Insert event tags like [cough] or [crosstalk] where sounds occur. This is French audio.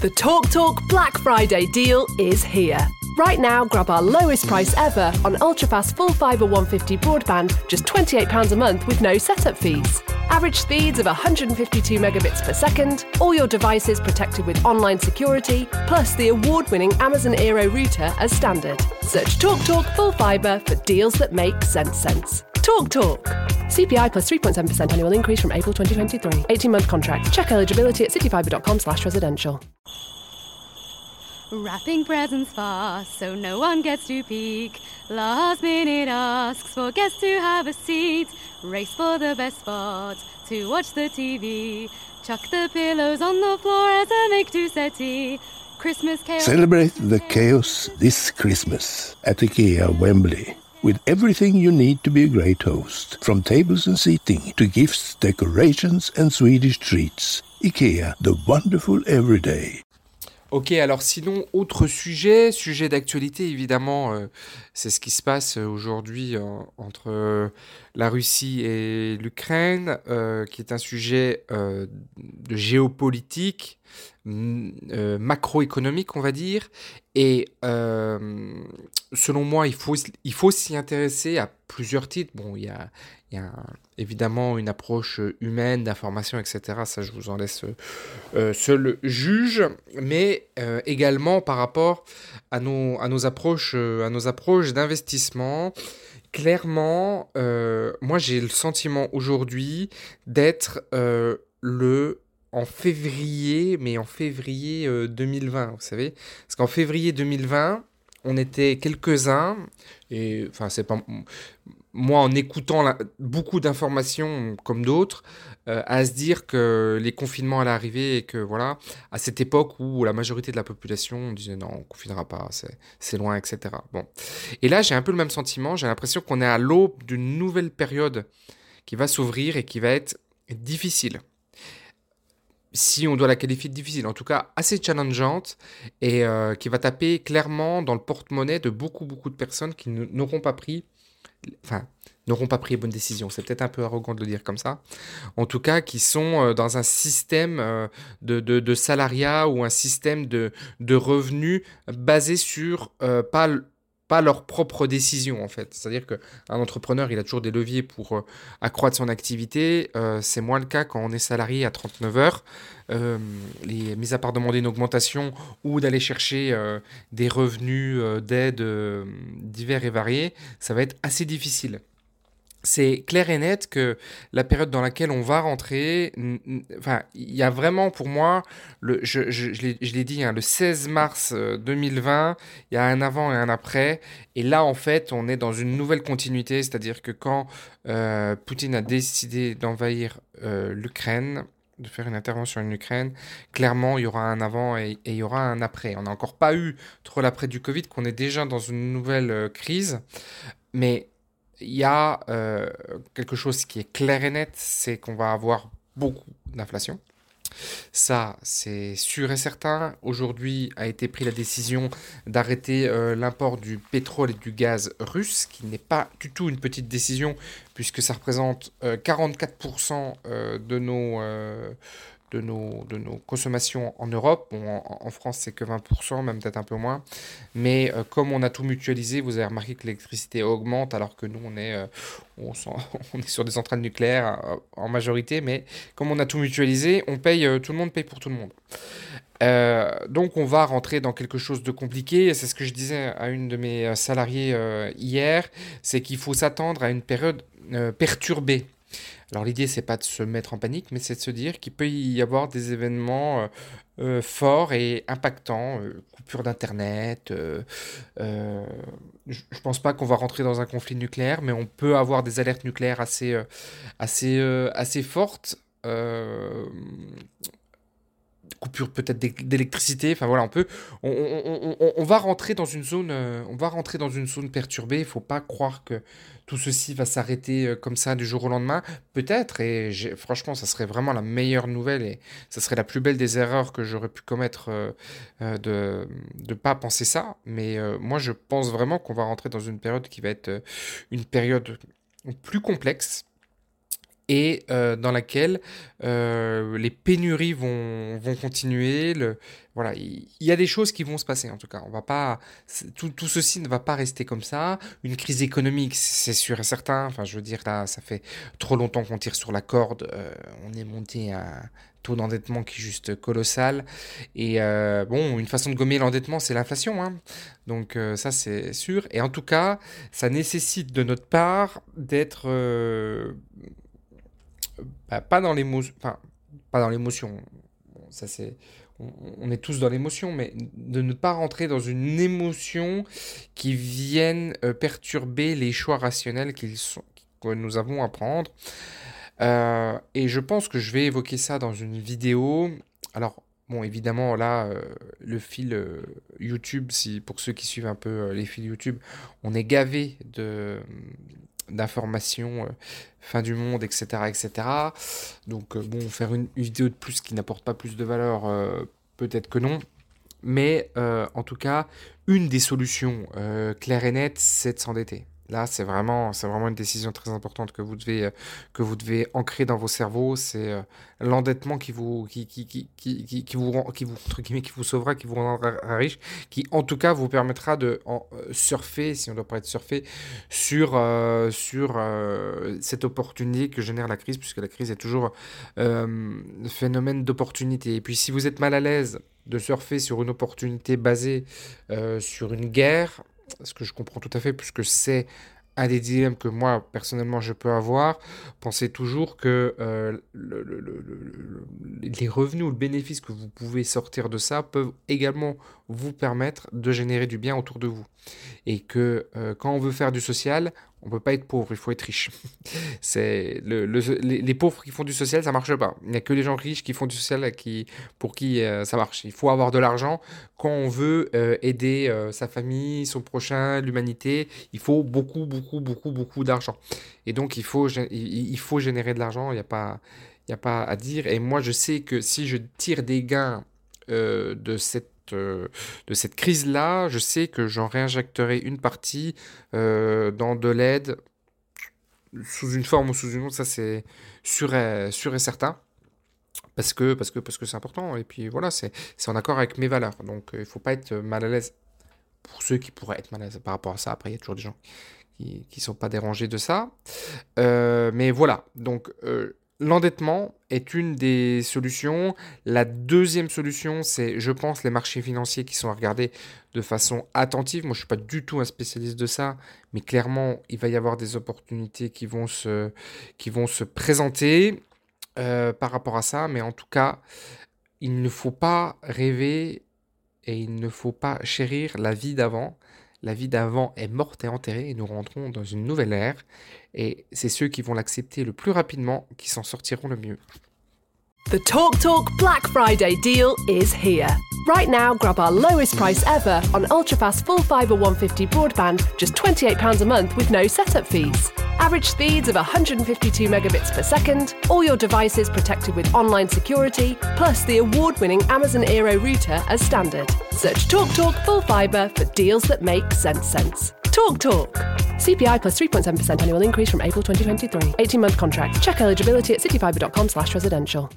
The TalkTalk Talk Black Friday deal is here. Right now, grab our lowest price ever on ultrafast full fibre 150 broadband, just £28 a month with no setup fees. Average speeds of 152 megabits per second, all your devices protected with online security, plus the award winning Amazon Aero router as standard. Search TalkTalk Talk Full Fibre for deals that make sense sense. Talk Talk. CPI plus 3.7% annual increase from April 2023. 18 month contract. Check eligibility at cityfibre.com slash residential. Wrapping presents fast so no one gets to peek. Last minute asks for guests to have a seat. Race for the best spot to watch the TV. Chuck the pillows on the floor as a make to settee. Christmas chaos. Celebrate the chaos this Christmas at IKEA Wembley with everything you need to be a great host, from tables and seating to gifts, decorations and Swedish treats. IKEA, the wonderful everyday. Ok, alors sinon, autre sujet, sujet d'actualité évidemment, euh, c'est ce qui se passe aujourd'hui euh, entre euh, la Russie et l'Ukraine, qui est un sujet de géopolitique, macroéconomique on va dire, et selon moi, il faut, il faut s'y intéresser à plusieurs titres. Bon, il y a, évidemment une approche humaine d'information, etc. Ça, je vous en laisse euh, seul juge, mais euh, également par rapport à nos, à nos approches, euh, à nos approches d'investissement. Clairement, moi j'ai le sentiment aujourd'hui d'être le en février, mais en février 2020, vous savez. Parce qu'en février 2020, on était quelques-uns, et enfin, c'est pas. Moi, en écoutant beaucoup d'informations comme d'autres, euh, à se dire que les confinements allaient arriver et que voilà, à cette époque où la majorité de la population disait non, on confinera pas, c'est loin, etc. Bon. Et là, j'ai un peu le même sentiment, j'ai l'impression qu'on est à l'aube d'une nouvelle période qui va s'ouvrir et qui va être difficile si on doit la qualifier de difficile, en tout cas assez challengeante, et euh, qui va taper clairement dans le porte-monnaie de beaucoup, beaucoup de personnes qui n'auront pas pris, enfin, n'auront pas pris les bonnes décisions. C'est peut-être un peu arrogant de le dire comme ça. En tout cas, qui sont euh, dans un système euh, de, de, salariat ou un système de, de revenus basé sur pas pas leurs propres décisions en fait. C'est-à-dire qu'un entrepreneur, il a toujours des leviers pour euh, accroître son activité. Euh, c'est moins le cas quand on est salarié à 39 heures. Euh, les, mis à part demander une augmentation ou d'aller chercher des revenus d'aide divers et variés, ça va être assez difficile c'est clair et net que la période dans laquelle on va rentrer, enfin, il y a vraiment pour moi, je l'ai dit, hein, le 16 mars 2020, euh, il y a un avant et un après. Et là, en fait, on est dans une nouvelle continuité, c'est-à-dire que quand euh, Poutine a décidé d'envahir euh, l'Ukraine, de faire une intervention en Ukraine, clairement, il y aura un avant et, il y aura un après. On n'a encore pas eu trop l'après du Covid, qu'on est déjà dans une nouvelle crise. Mais il y a euh, quelque chose qui est clair et net, c'est qu'on va avoir beaucoup d'inflation. Ça, c'est sûr et certain. Aujourd'hui a été prise la décision d'arrêter euh, l'import du pétrole et du gaz russe, qui n'est pas du tout une petite décision, puisque ça représente 44% euh, de nos de nos, de nos consommations en Europe. en, France, c'est que 20%, même peut-être un peu moins. Mais euh, comme on a tout mutualisé, vous avez remarqué que l'électricité augmente alors que nous, on est, euh, on, [laughs] est sur des centrales nucléaires euh, en majorité. Mais comme on a tout mutualisé, on paye, tout le monde paye pour tout le monde. donc on va rentrer dans quelque chose de compliqué. C'est ce que je disais à une de mes salariés hier, c'est qu'il faut s'attendre à une période perturbée. Alors l'idée, c'est pas de se mettre en panique, mais c'est de se dire qu'il peut y avoir des événements euh, euh, forts et impactants, euh, coupure d'Internet. je pense pas qu'on va rentrer dans un conflit nucléaire, mais on peut avoir des alertes nucléaires assez fortes coupure peut-être d'électricité. Enfin voilà, on peut, on, va rentrer dans une zone, on va rentrer dans une zone perturbée. Il faut pas croire que tout ceci va s'arrêter euh, comme ça du jour au lendemain. Peut-être, et franchement, ça serait vraiment la meilleure nouvelle et ça serait la plus belle des erreurs que j'aurais pu commettre euh, euh, de ne pas penser ça. Mais moi, je pense vraiment qu'on va rentrer dans une période qui va être une période plus complexe et euh, dans laquelle euh, les pénuries vont, vont continuer. Voilà, il y, a des choses qui vont se passer en tout cas. On va pas, tout, tout ceci ne va pas rester comme ça. Une crise économique, c'est sûr et certain. Enfin, je veux dire là, ça fait trop longtemps qu'on tire sur la corde. Euh, on est monté à un taux d'endettement qui est juste colossal. Et bon, une façon de gommer l'endettement, c'est l'inflation. Hein. Donc ça, c'est sûr. Et en tout cas, ça nécessite de notre part d'être bah, pas dans l'émotion, pas dans l'émotion, ça c'est, on, est tous dans l'émotion, mais de ne pas rentrer dans une émotion qui vienne euh, perturber les choix rationnels sont, que nous avons à prendre. Euh, et je pense que je vais évoquer ça dans une vidéo. Alors, bon, évidemment, là, euh, le fil YouTube, si, pour ceux qui suivent un peu les fils YouTube, on est gavé de, d'informations, euh, fin du monde, etc. etc. Donc euh, bon, faire une, vidéo de plus qui n'apporte pas plus de valeur, euh, peut-être que non. Mais en tout cas, une des solutions claires et nettes, c'est de s'endetter. Là, c'est vraiment, une décision très importante que vous devez, euh, ancrer dans vos cerveaux. C'est euh, l'endettement qui vous, sauvera, qui vous rendra riche, qui en tout cas vous permettra de euh, surfer, si on doit pas être surfer, sur, sur cette opportunité que génère la crise, puisque la crise est toujours phénomène d'opportunité. Et puis, si vous êtes mal à l'aise de surfer sur une opportunité basée sur une guerre, ce que je comprends tout à fait, puisque c'est un des dilemmes que moi, personnellement, je peux avoir. Pensez toujours que euh, les revenus ou le bénéfice que vous pouvez sortir de ça peuvent également vous permettre de générer du bien autour de vous. Et que euh, quand on veut faire du social, on peut pas être pauvre, il faut être riche. [laughs] c'est le, les, pauvres qui font du social, ça marche pas. Il n'y a que les gens riches qui font du social qui, pour qui euh, ça marche. Il faut avoir de l'argent quand on veut euh, aider euh, sa famille, son prochain, l'humanité. Il faut beaucoup, beaucoup, beaucoup, beaucoup d'argent. Et donc il faut, il faut générer de l'argent. Il n'y a a pas à dire. Et moi, je sais que si je tire des gains de cette euh, de cette crise-là, je sais que j'en réinjecterai une partie euh, dans de l'aide sous une forme ou sous une autre, ça c'est sûr et, certain. Parce que parce que parce que c'est important. Et puis voilà c'est en accord avec mes valeurs. Donc euh, il faut pas être mal à l'aise. Pour ceux qui pourraient être mal à l'aise par rapport à ça après il y a toujours des gens qui ne sont pas dérangés de ça. Mais voilà. Donc L'endettement est une des solutions. La deuxième solution, c'est, je pense, les marchés financiers qui sont à regarder de façon attentive. Moi, je ne suis pas du tout un spécialiste de ça, mais clairement, il va y avoir des opportunités qui vont se, présenter euh, par rapport à ça. Mais en tout cas, il ne faut pas rêver et il ne faut pas chérir la vie d'avant. La vie d'avant est morte et enterrée et nous rentrons dans une nouvelle ère. Et c'est ceux qui vont l'accepter le plus rapidement qui s'en sortiront le mieux. The TalkTalk Talk Black Friday deal is here. Right now, grab our lowest price ever on ultrafast full fibre 150 broadband, just £28 a month with no setup fees. Average speeds of 152 megabits per second, all your devices protected with online security, plus the award winning Amazon Aero router as standard. Search TalkTalk Talk Full Fibre for deals that make sense sense. Talk Talk. CPI plus 3.7% annual increase from April 2023. 18 month contract. Check eligibility at cityfibre.com slash residential.